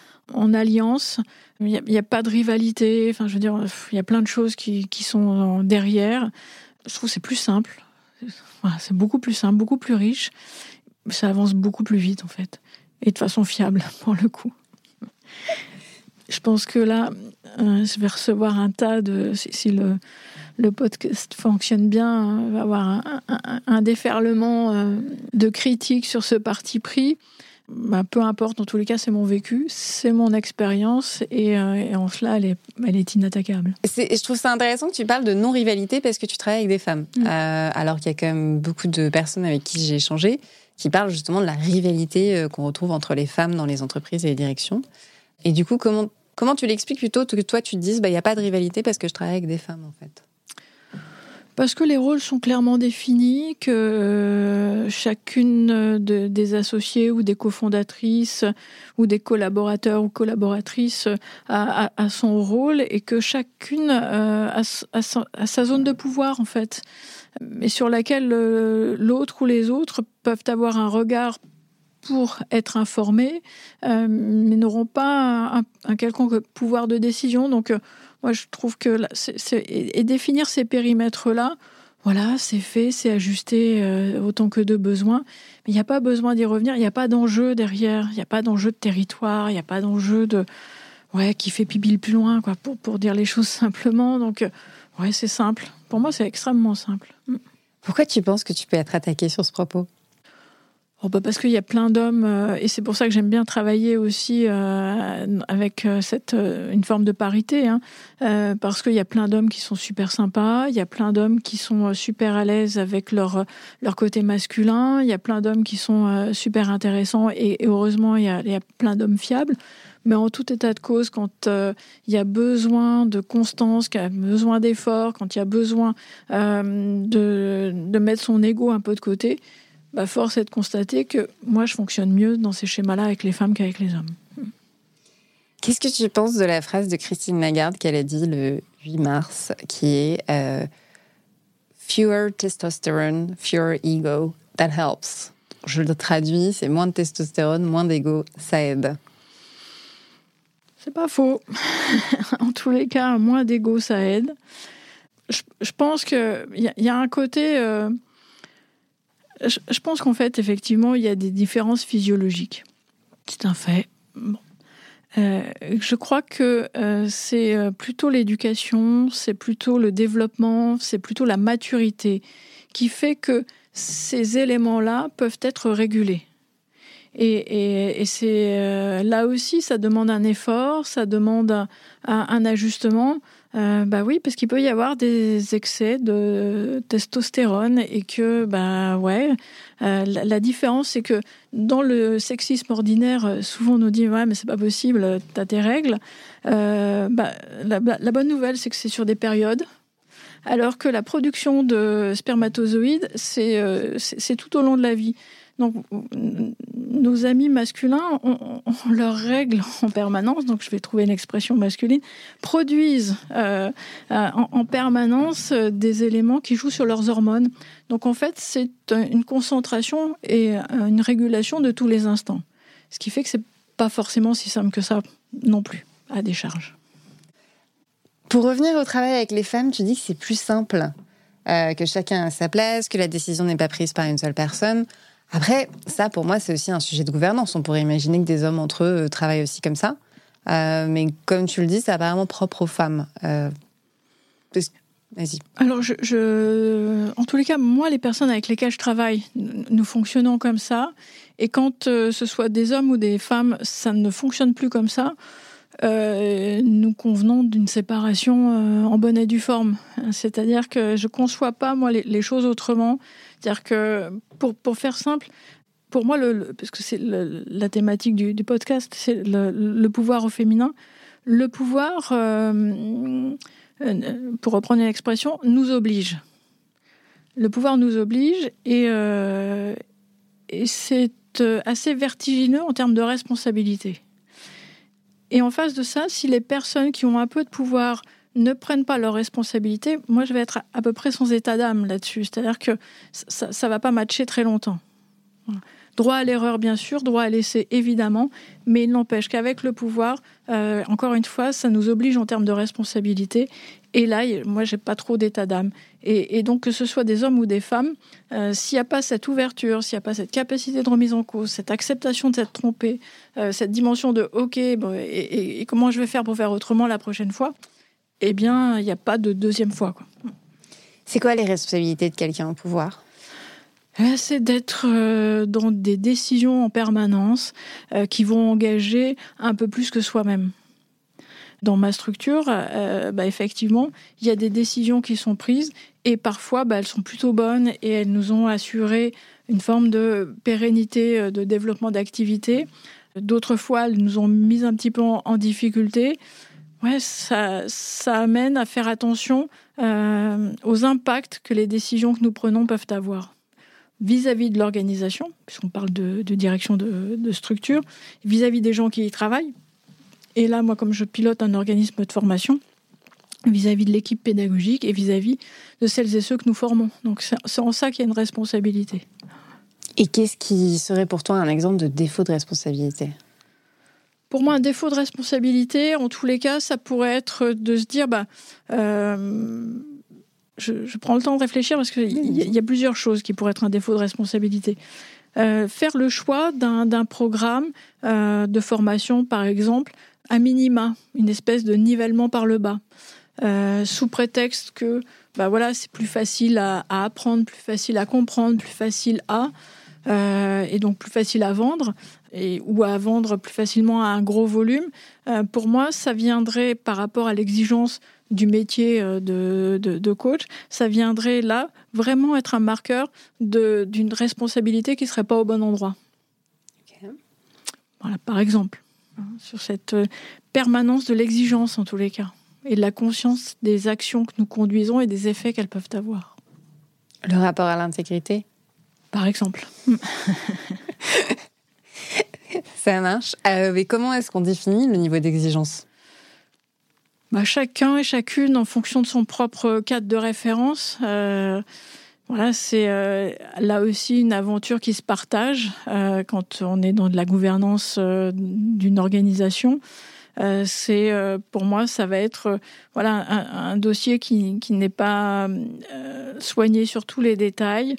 alliance. Il n'y a, pas de rivalité. Enfin, je veux dire, il y a plein de choses qui, qui sont derrière. Je trouve que c'est plus simple. c'est beaucoup plus simple, beaucoup plus riche. Ça avance beaucoup plus vite, en fait. Et de façon fiable, (laughs) pour le coup. Je pense que là, euh, je vais recevoir un tas de. Si, le, le podcast fonctionne bien, va avoir un, déferlement euh, de critiques sur ce parti pris. Bah, peu importe, en tous les cas, c'est mon vécu, c'est mon expérience et, euh, en cela, elle est, elle est inattaquable. je trouve ça intéressant que tu parles de non-rivalité parce que tu travailles avec des femmes. Mm. Alors qu'il y a quand même beaucoup de personnes avec qui j'ai échangé qui parlent justement de la rivalité qu'on retrouve entre les femmes dans les entreprises et les directions. Et du coup, comment, tu l'expliques plutôt que toi tu te dises, bah, il n'y a pas de rivalité parce que je travaille avec des femmes en fait? Parce que les rôles sont clairement définis, que euh, chacune des associés ou des cofondatrices ou des collaborateurs ou collaboratrices a, son rôle et que chacune euh, a, sa, zone de pouvoir en fait, mais sur laquelle euh, l'autre ou les autres peuvent avoir un regard pour être informés, mais n'auront pas un, quelconque pouvoir de décision. Donc moi, je trouve que et définir ces périmètres-là, voilà, c'est fait, c'est ajusté euh, autant que de besoin. Mais il n'y a pas besoin d'y revenir. Il n'y a pas d'enjeu derrière. Il n'y a pas d'enjeu de territoire. Il n'y a pas d'enjeu de ouais qui fait pipi plus loin, quoi, pour pour dire les choses (laughs) simplement. Donc euh, ouais, c'est simple. Pour moi, c'est extrêmement simple. Pourquoi tu penses que tu peux être attaqué sur ce propos? Bah, parce qu'il y a plein d'hommes, euh, et c'est pour ça que j'aime bien travailler aussi euh, avec euh, cette, une forme de parité, hein, parce qu'il y a plein d'hommes qui sont super sympas, il y a plein d'hommes qui sont super à l'aise avec leur, leur côté masculin, il y a plein d'hommes qui sont super intéressants, et, heureusement, il y a, il y a plein d'hommes fiables. Mais en tout état de cause, quand il y a besoin de constance, qu'il y a besoin d'effort, quand il y a besoin de, de mettre son ego un peu de côté, bah, force est de constater que moi, je fonctionne mieux dans ces schémas-là avec les femmes qu'avec les hommes. Qu'est-ce que tu penses de la phrase de Christine Lagarde qu'elle a dit le 8 mars, qui est euh, Fewer testosterone, fewer ego, that helps. Je le traduis, c'est moins de testostérone, moins d'ego, ça aide. C'est pas faux. (laughs) en tous les cas, moins d'ego, ça aide. Je, pense qu'il y, y, a un côté. Euh, je, pense qu'en fait, effectivement, il y a des différences physiologiques. C'est un fait. Euh, je crois que euh, c'est euh, plutôt l'éducation, c'est plutôt le développement, c'est plutôt la maturité qui fait que ces éléments-là peuvent être régulés. Et, c'est là aussi, ça demande un effort, ça demande un ajustement. Euh, bah oui, parce qu'il peut y avoir des excès de testostérone et que, bah ouais, euh, la, différence c'est que dans le sexisme ordinaire, souvent on nous dit ouais mais c'est pas possible, t'as tes règles. Euh, bah, la, bonne nouvelle c'est que c'est sur des périodes. Alors que la production de spermatozoïdes, c'est tout au long de la vie. Donc, nos amis masculins ont, leurs règles en permanence, donc je vais trouver une expression masculine, produisent euh, euh, en, permanence euh, des éléments qui jouent sur leurs hormones. Donc, en fait, c'est une concentration et une régulation de tous les instants. Ce qui fait que c'est pas forcément si simple que ça non plus à décharge. Pour revenir au travail avec les femmes, tu dis que c'est plus simple, que chacun a sa place, que la décision n'est pas prise par une seule personne. Après, ça, pour moi, c'est aussi un sujet de gouvernance. On pourrait imaginer que des hommes entre eux euh, travaillent aussi comme ça. Euh, mais comme tu le dis, c'est apparemment propre aux femmes. Euh, vas-y. Alors, en tous les cas, moi, les personnes avec lesquelles je travaille, nous fonctionnons comme ça. Et quand ce soit des hommes ou des femmes, ça ne fonctionne plus comme ça. nous convenons d'une séparation en bonne et due forme. C'est-à-dire que je ne conçois pas, moi, les choses autrement. C'est-à-dire que, pour, pour, faire simple, pour moi, parce que c'est la thématique du, podcast, c'est le, pouvoir au féminin. Le pouvoir, euh, euh, pour reprendre une expression, nous oblige. Le pouvoir nous oblige et, euh, et c'est assez vertigineux en termes de responsabilité. Et en face de ça, si les personnes qui ont un peu de pouvoir ne prennent pas leurs responsabilités, moi je vais être à peu près sans état d'âme là-dessus. C'est-à-dire que ça ne va pas matcher très longtemps. Droit à l'erreur, bien sûr, droit à l'essai, évidemment, mais il n'empêche qu'avec le pouvoir, euh, encore une fois, ça nous oblige en termes de responsabilité. Et là, moi, j'ai pas trop d'état d'âme. Et, donc, que ce soit des hommes ou des femmes, euh, s'il n'y a pas cette ouverture, s'il n'y a pas cette capacité de remise en cause, cette acceptation de s'être trompé, euh, cette dimension de OK, et, comment je vais faire pour faire autrement la prochaine fois, eh bien, il n'y a pas de deuxième fois. C'est quoi les responsabilités de quelqu'un au pouvoir? Euh, c'est d'être euh, dans des décisions en permanence euh, qui vont engager un peu plus que soi-même. Dans ma structure, bah, effectivement, il y a des décisions qui sont prises et parfois bah, elles sont plutôt bonnes et elles nous ont assuré une forme de pérennité, de développement d'activité. D'autres fois, elles nous ont mis un petit peu en difficulté ouais, ça, amène à faire attention euh, aux impacts que les décisions que nous prenons peuvent avoir vis-à-vis de l'organisation, puisqu'on parle de, direction de, structure, vis-à-vis des gens qui y travaillent. Et là, moi, comme je pilote un organisme de formation, vis-à-vis de l'équipe pédagogique et vis-à-vis de celles et ceux que nous formons. Donc c'est en ça qu'il y a une responsabilité. Et qu'est-ce qui serait pour toi un exemple de défaut de responsabilité? Pour moi, un défaut de responsabilité, en tous les cas, ça pourrait être de se dire, bah, euh, je, prends le temps de réfléchir parce qu'il y, a plusieurs choses qui pourraient être un défaut de responsabilité. Euh, faire le choix d'un programme euh, de formation, par exemple, à minima, une espèce de nivellement par le bas, sous prétexte que bah voilà, c'est plus facile à, à, apprendre, plus facile à comprendre, plus facile à, et donc plus facile à vendre et, ou à vendre plus facilement à un gros volume, euh, pour moi, ça viendrait par rapport à l'exigence du métier euh, de, de, coach, ça viendrait là vraiment être un marqueur d'une responsabilité qui ne serait pas au bon endroit. Voilà, par exemple, hein, sur cette euh, permanence de l'exigence en tous les cas, et de la conscience des actions que nous conduisons et des effets qu'elles peuvent avoir. Le rapport à l'intégrité? Par exemple. (laughs) Ça marche. Euh, mais comment est-ce qu'on définit le niveau d'exigence? Bah, Chacun et chacune en fonction de son propre cadre de référence. Euh, voilà, c'est euh, là aussi une aventure qui se partage quand on est dans de la gouvernance d'une organisation. c'est pour moi, ça va être voilà un, dossier qui, qui n'est pas soigné sur tous les détails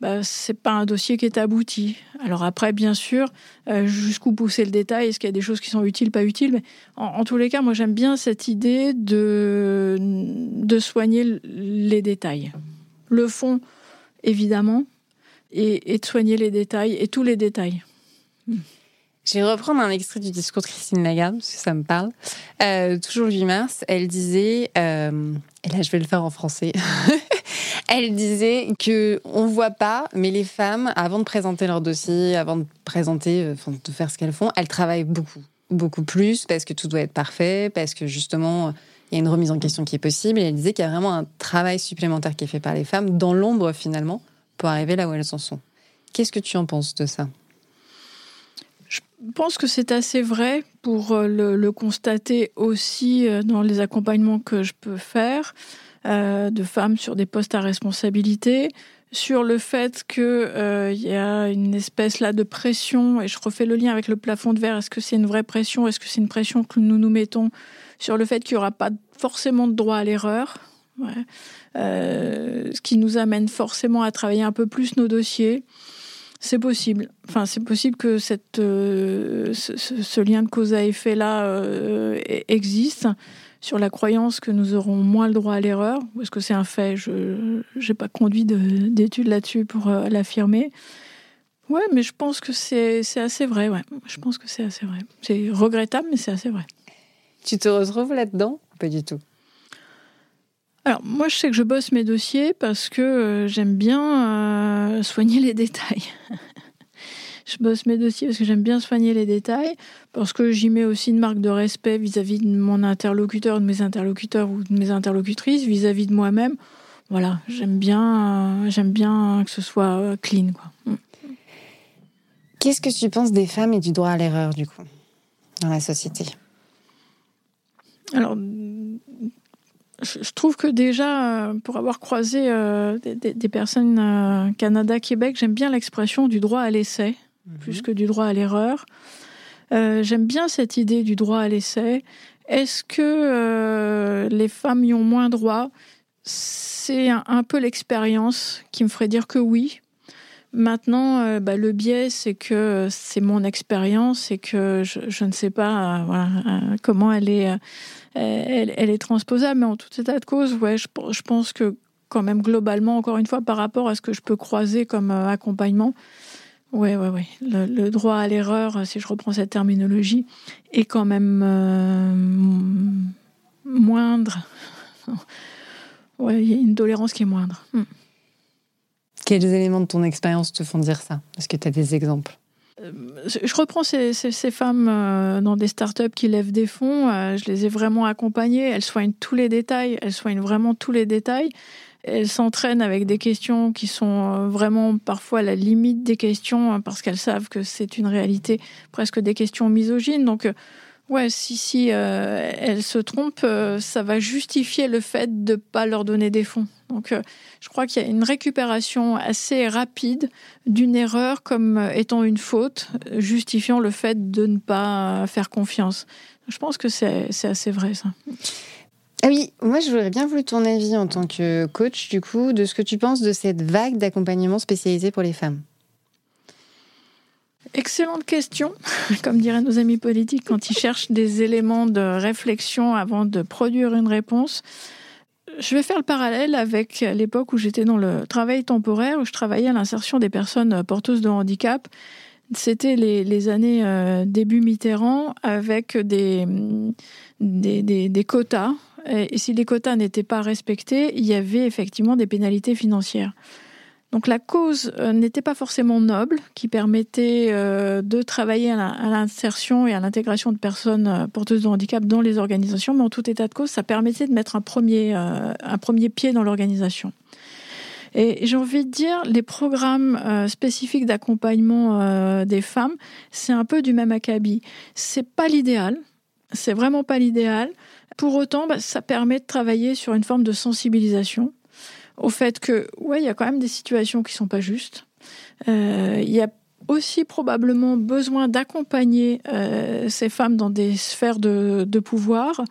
bah, c'est pas un dossier qui est abouti. Alors après, bien sûr, euh, jusqu'où pousser le détail, est-ce qu'il y a des choses qui sont utiles, pas utiles, mais en, tous les cas, moi j'aime bien cette idée de, de soigner les détails. Le fond, évidemment, et, de soigner les détails, et tous les détails. Je vais reprendre un extrait du discours de Christine Lagarde, parce que ça me parle. Euh, toujours le 8 mars, elle disait, euh, et là je vais le faire en français, (laughs) elle disait que on voit pas, mais les femmes, avant de présenter leur dossier, avant de présenter, euh, de faire ce qu'elles font, elles travaillent beaucoup, beaucoup plus, parce que tout doit être parfait, parce que justement, il y a une remise en question qui est possible. Et elle disait qu'il y a vraiment un travail supplémentaire qui est fait par les femmes, dans l'ombre finalement, pour arriver là où elles en sont. Qu'est-ce que tu en penses de ça? Je pense que c'est assez vrai pour euh, le, constater aussi euh, dans les accompagnements que je peux faire euh, de femmes sur des postes à responsabilité, sur le fait qu'il y a une espèce là de pression, et je refais le lien avec le plafond de verre, est-ce que c'est une vraie pression, est-ce que c'est une pression que nous nous mettons sur le fait qu'il n'y aura pas forcément de droit à l'erreur, ce qui nous amène forcément à travailler un peu plus nos dossiers. C'est possible. Enfin, c'est possible que cette, euh, ce, lien de cause à effet là euh, existe sur la croyance que nous aurons moins le droit à l'erreur. Ou est-ce que c'est un fait Je n'ai pas conduit d'études là-dessus pour euh, l'affirmer. Ouais, mais je pense que c'est assez vrai. Ouais, je pense que c'est assez vrai. C'est regrettable, mais c'est assez vrai. Tu te retrouves là-dedans Pas du tout? Alors moi je sais que je bosse mes dossiers parce que euh, j'aime bien euh, soigner les détails. (laughs) je bosse mes dossiers parce que j'aime bien soigner les détails, parce que j'y mets aussi une marque de respect vis-à-vis de mon interlocuteur, de mes interlocuteurs ou de mes interlocutrices, vis-à-vis de moi-même. Voilà, j'aime bien, euh, j'aime bien que ce soit clean. Mm. Qu'est-ce que tu penses des femmes et du droit à l'erreur du coup dans la société? Alors je trouve que déjà, euh, pour avoir croisé euh, des, personnes euh, Canada-Québec, j'aime bien l'expression du droit à l'essai, mhm. plus que du droit à l'erreur. j'aime bien cette idée du droit à l'essai. Est-ce que les femmes y ont moins droit? C'est un, peu l'expérience qui me ferait dire que oui. Maintenant, bah, le biais, c'est que c'est mon expérience et que je, ne sais pas comment elle est elle, est transposable, mais en tout état de cause, ouais, je, pense que quand même globalement, encore une fois, par rapport à ce que je peux croiser comme euh, accompagnement, ouais, ouais, ouais, le, droit à l'erreur, si je reprends cette terminologie, est quand même euh, moindre. (laughs) ouais, il y a une tolérance qui est moindre. Hmm. Quels éléments de ton expérience te font dire ça? Est-ce que tu as des exemples? Euh, je reprends ces, femmes euh, dans des startups qui lèvent des fonds. Euh, je les ai vraiment accompagnées. Elles soignent tous les détails. Elles soignent vraiment tous les détails. Elles s'entraînent avec des questions qui sont vraiment parfois à la limite des questions hein, parce qu'elles savent que c'est une réalité presque des questions misogynes. Donc, ouais, si, si elles se trompent, ça va justifier le fait de ne pas leur donner des fonds. Donc, euh, je crois qu'il y a une récupération assez rapide d'une erreur comme euh, étant une faute, justifiant le fait de ne pas faire confiance. Je pense que c'est assez vrai, ça. Ah oui, moi je voudrais bien voulu ton avis en tant que coach, du coup, de ce que tu penses de cette vague d'accompagnement spécialisé pour les femmes. Excellente question, (laughs) comme diraient nos amis politiques quand ils cherchent des éléments de réflexion avant de produire une réponse je vais faire le parallèle avec l'époque où j'étais dans le travail temporaire, où je travaillais à l'insertion des personnes porteuses de handicap. C'était les, années euh, début Mitterrand avec des, des, des quotas. Et si les quotas n'étaient pas respectés, il y avait effectivement des pénalités financières. Donc la cause euh, n'était pas forcément noble, qui permettait euh, de travailler à l'insertion et à l'intégration de personnes euh, porteuses de handicap dans les organisations, mais en tout état de cause, ça permettait de mettre un premier, un premier pied dans l'organisation. Et j'ai envie de dire, les programmes spécifiques d'accompagnement des femmes, c'est un peu du même acabit. C'est pas l'idéal, c'est vraiment pas l'idéal. Pour autant, bah, ça permet de travailler sur une forme de sensibilisation au fait que, ouais, il y a quand même des situations qui sont pas justes. Euh, il y a aussi probablement besoin d'accompagner euh, ces femmes dans des sphères de, pouvoir,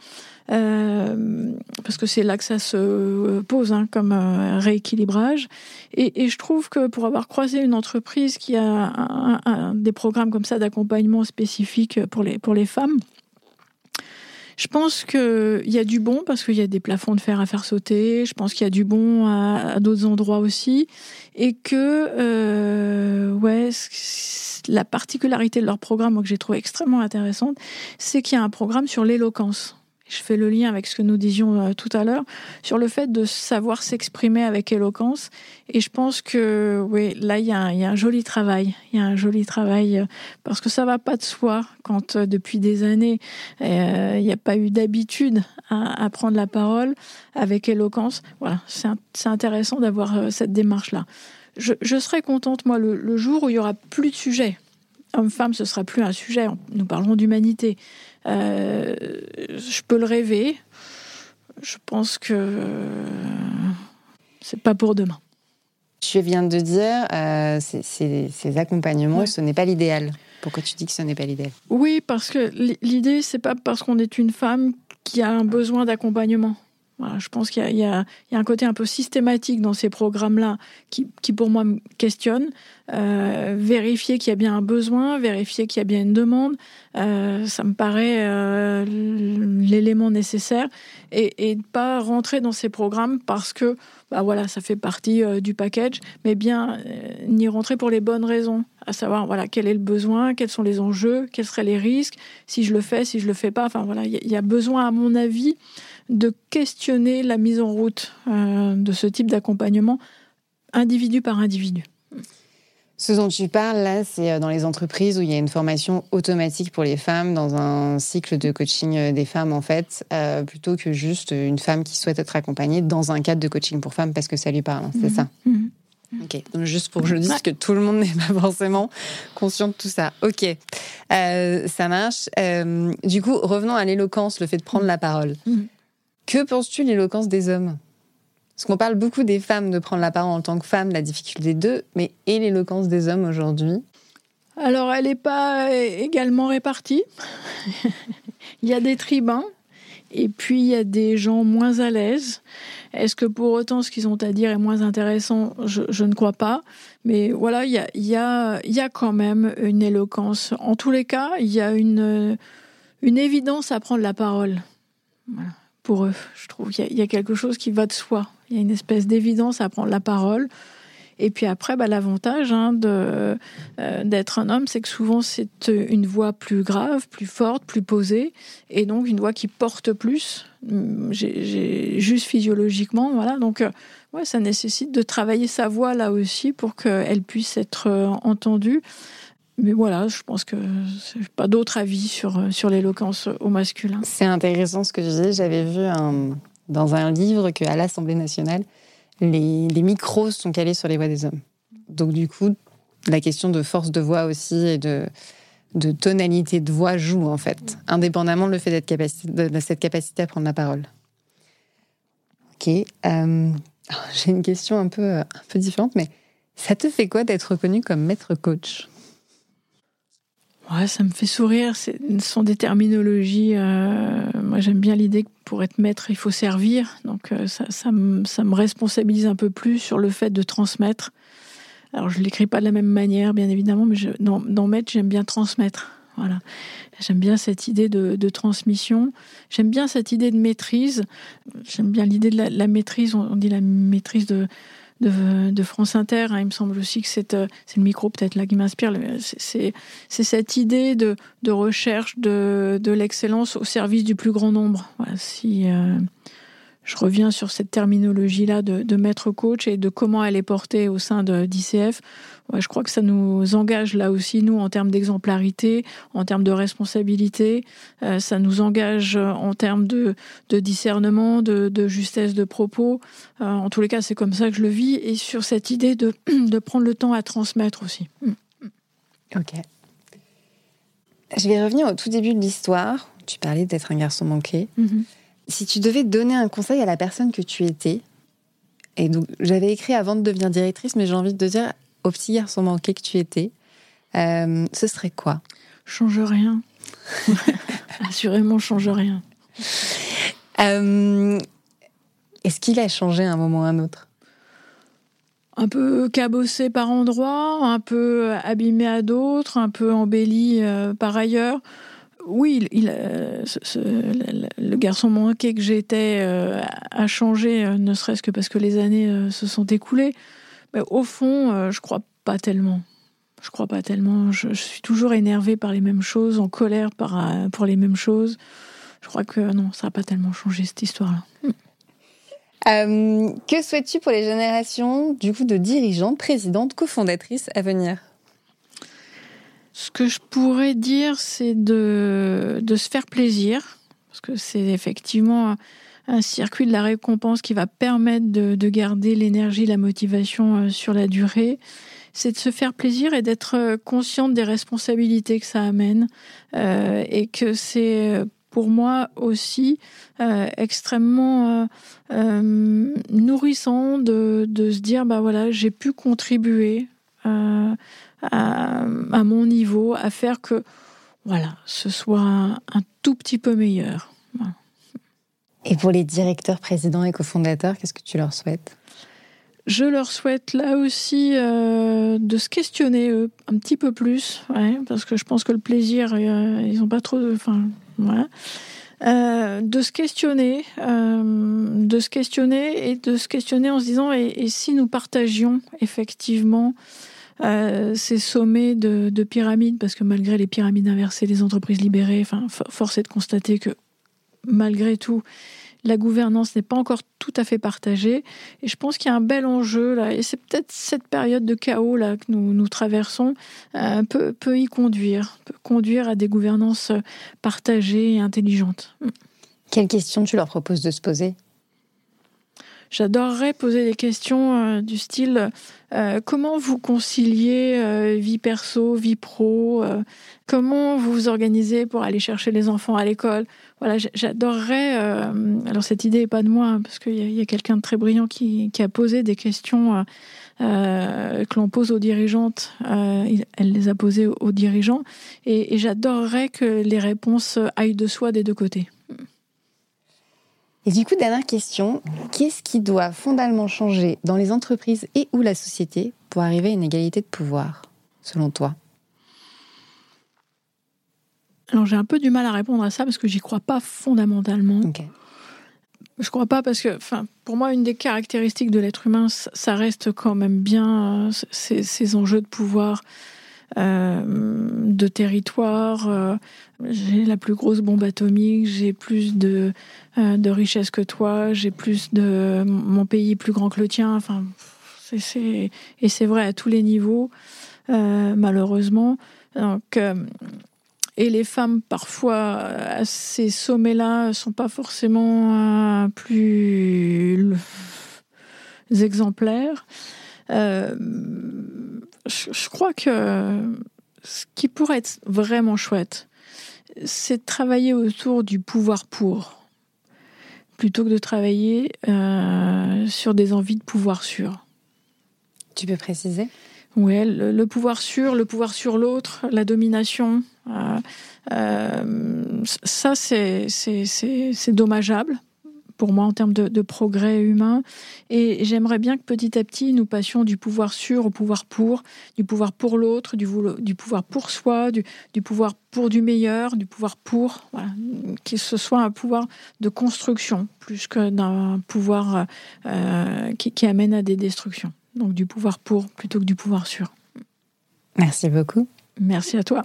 euh, parce que c'est là que ça se pose hein, comme rééquilibrage. Et, je trouve que pour avoir croisé une entreprise qui a des programmes comme ça d'accompagnement spécifiques pour les, pour les femmes, Je pense qu'il y a du bon parce qu'il y a des plafonds de fer à faire sauter. Je pense qu'il y a du bon à, d'autres endroits aussi. Et que, euh, ouais, la particularité de leur programme, que j'ai trouvé extrêmement intéressante, c'est qu'il y a un programme sur l'éloquence je fais le lien avec ce que nous disions euh, tout à l'heure sur le fait de savoir s'exprimer avec éloquence. Et je pense que oui, là, il y, a un, joli travail. Il y a un joli travail euh, parce que ça va pas de soi quand euh, depuis des années, il n'y a pas eu d'habitude à, prendre la parole avec éloquence. Voilà, c'est intéressant d'avoir cette démarche-là. Je, serais contente, moi, le, le jour où il y aura plus de sujets homme-femme, ce sera plus un sujet. Nous parlerons d'humanité. Euh, je peux le rêver. Je pense que c'est pas pour demain. Tu viens de dire, euh, ces, accompagnements, ce n'est pas l'idéal. Pourquoi tu dis que ce n'est pas l'idéal? Oui, parce que l'idée, c'est pas parce qu'on est une femme qui a un besoin d'accompagnement je pense qu'il y, a un côté un peu systématique dans ces programmes-là qui, pour moi, me questionne. Euh, vérifier qu'il y a bien un besoin, vérifier qu'il y a bien une demande, euh, ça me paraît euh, l'élément nécessaire. Et, ne pas rentrer dans ces programmes parce que bah voilà, ça fait partie du package, mais bien n'y rentrer pour les bonnes raisons, à savoir voilà quel est le besoin, quels sont les enjeux, quels seraient les risques, si je le fais, si je le fais pas. Enfin voilà, il y, a besoin, à mon avis, de questionner la mise en route euh, de ce type d'accompagnement individu par individu. Ce dont tu parles là, c'est euh, dans les entreprises où il y a une formation automatique pour les femmes dans un cycle de coaching euh, des femmes en fait, plutôt que juste une femme qui souhaite être accompagnée dans un cadre de coaching pour femmes parce que ça lui parle, hein, c'est mhm. ça. Mhm. Ok, donc juste pour que je dise que tout le monde (laughs) n'est pas forcément conscient de tout ça. Ok, ça marche. du coup, revenons à l'éloquence, le fait de prendre la parole. Que penses-tu de l'éloquence des hommes? Parce qu'on parle beaucoup des femmes de prendre la parole en tant que femme, la difficulté d'eux, mais et l'éloquence des hommes aujourd'hui? Alors, elle n'est pas également répartie. (laughs) il y a des tribuns, et puis il y a des gens moins à l'aise. Est-ce que pour autant ce qu'ils ont à dire est moins intéressant? Je, ne crois pas. Mais voilà, il y a, quand même une éloquence. En tous les cas, il y a une, une évidence à prendre la parole. Voilà pour eux. Je trouve qu'il y, a quelque chose qui va de soi. Il y a une espèce d'évidence à prendre la parole. Et puis après, bah, l'avantage hein, euh, d'être un homme, c'est que souvent c'est une voix plus grave, plus forte, plus posée, et donc une voix qui porte plus, j'ai, juste physiologiquement. Voilà, donc euh, ouais, ça nécessite de travailler sa voix là aussi pour qu'elle puisse être euh, entendue. Mais voilà, je pense que c'est pas d'autre avis sur, sur l'éloquence au masculin. C'est intéressant ce que je dis. J'avais vu dans un livre qu'à l'Assemblée nationale, les, les, micros sont calés sur les voix des hommes. Donc du coup, la question de force de voix aussi et de, de tonalité de voix joue en fait, indépendamment de le fait d'être de cette capacité à prendre la parole. Ok. Euh, (laughs) j'ai une question un peu, un peu différente, mais ça te fait quoi d'être reconnu comme maître coach? Ouais, ça me fait sourire. Ce sont des terminologies. Euh, moi, j'aime bien l'idée que pour être maître, il faut servir. Donc, euh, ça, ça, me, responsabilise un peu plus sur le fait de transmettre. Alors, je ne l'écris pas de la même manière, bien évidemment, mais dans, maître, j'aime bien transmettre. Voilà. J'aime bien cette idée de, transmission. J'aime bien cette idée de maîtrise. J'aime bien l'idée de la, maîtrise. On dit la maîtrise de de, France Inter. Hein. Il me semble aussi que c'est euh, le micro peut-être là qui m'inspire. C'est cette idée de, recherche de, l'excellence au service du plus grand nombre. si euh, je reviens sur cette terminologie-là de, de, maître coach et de comment elle est portée au sein d'ICF, je crois que ça nous engage là aussi, nous, en termes d'exemplarité, en termes de responsabilité. Euh, ça nous engage en termes de, discernement, de, justesse de propos. Euh, en tous les cas, c'est comme ça que je le vis. Et sur cette idée de, (clears throat) de prendre le temps à transmettre aussi. Mm. Ok. Je vais revenir au tout début de l'histoire. Tu parlais d'être un garçon manqué. Mm-hmm. Si tu devais donner un conseil à la personne que tu étais, et donc j'avais écrit avant de devenir directrice, mais j'ai envie de te dire au petit garçon manqué que tu étais, euh, ce serait quoi? Change rien. (laughs) Assurément, change rien. Euh, est-ce qu'il a changé à un moment ou à un autre? Un peu cabossé par endroits, un peu abîmé à d'autres, un peu embelli euh, par ailleurs. Oui, il, le, garçon manqué que j'étais a changé, ne serait-ce que parce que les années se sont écoulées. Mais au fond, je crois pas tellement. Je crois pas tellement. Je, suis toujours énervée par les mêmes choses, en colère par, euh, pour les mêmes choses. Je crois que non, ça n'a pas tellement changé cette histoire-là. Euh, que souhaites-tu pour les générations du coup de dirigeantes, présidentes, cofondatrices à venir? Ce que je pourrais dire, c'est de, de se faire plaisir, parce que c'est effectivement un circuit de la récompense qui va permettre de, de garder l'énergie, la motivation euh, sur la durée. C'est de se faire plaisir et d'être euh, consciente des responsabilités que ça amène euh, et que c'est pour moi aussi extrêmement nourrissant de, se dire bah voilà j'ai pu contribuer à, mon niveau à faire que voilà ce soit un, tout petit peu meilleur. Et pour les directeurs, présidents et cofondateurs, qu'est-ce que tu leur souhaites? Je leur souhaite là aussi euh, de se questionner un petit peu plus, parce que je pense que le plaisir, euh, ils n'ont pas trop de, enfin, voilà. Euh, de se questionner, de se questionner et de se questionner en se disant et, si nous partagions effectivement ces sommets de, de, pyramides, parce que malgré les pyramides inversées, les entreprises libérées, enfin, force est de constater que malgré tout, la gouvernance n'est pas encore tout à fait partagée. Et je pense qu'il y a un bel enjeu là. Et c'est peut-être cette période de chaos là que nous, nous traversons euh, peut, peut, y conduire, peut conduire à des gouvernances partagées et intelligentes. Quelles questions tu leur proposes de se poser? J'adorerais poser des questions euh, du style euh, comment vous conciliez euh, vie perso, vie pro Comment vous vous organisez pour aller chercher les enfants à l'école? Voilà, j'adorerais. alors cette idée n'est pas de moi hein, parce qu'il y a, quelqu'un de très brillant qui, a posé des questions que l'on pose aux dirigeantes. elle les a posées aux, dirigeants et j'adorerais que les réponses aillent de soi des deux côtés. Et du coup, dernière question, qu'est-ce qui doit fondamentalement changer dans les entreprises et ou la société pour arriver à une égalité de pouvoir, selon toi? Alors j'ai un peu du mal à répondre à ça parce que j'y crois pas fondamentalement. Je Je crois pas parce que, enfin, pour moi, une des caractéristiques de l'être humain, ça reste quand même bien euh, ces enjeux de pouvoir de territoire. Euh, j'ai la plus grosse bombe atomique, j'ai plus de, euh, de richesse que toi, j'ai plus de mon pays plus grand que le tien. Enfin, c'est, et c'est vrai à tous les niveaux, malheureusement. Donc, et les femmes, parfois, à ces sommets-là, sont pas forcément plus exemplaires. Euh, je, crois que ce qui pourrait être vraiment chouette, c'est de travailler autour du pouvoir pour, plutôt que de travailler euh, sur des envies de pouvoir sur. Tu peux préciser? Oui, le, pouvoir sur, le pouvoir sur l'autre, la domination. Euh, ça, c'est dommageable pour moi en termes de, progrès humain. Et j'aimerais bien que petit à petit, nous passions du pouvoir sur au pouvoir pour, du pouvoir pour l'autre, du, du, pouvoir pour soi, du, pouvoir pour du meilleur, du pouvoir pour, voilà, que ce soit un pouvoir de construction plus que d'un pouvoir euh, qui, qui amène à des destructions. Donc du pouvoir pour plutôt que du pouvoir sur. Merci beaucoup. Merci à toi.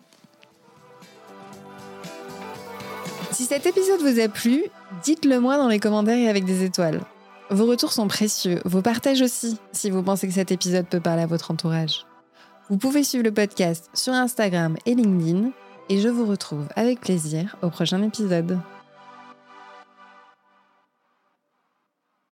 Si cet épisode vous a plu, dites-le moi dans les commentaires et avec des étoiles. Vos retours sont précieux, vos partages aussi, si vous pensez que cet épisode peut parler à votre entourage. Vous pouvez suivre le podcast sur Instagram et LinkedIn, et je vous retrouve avec plaisir au prochain épisode.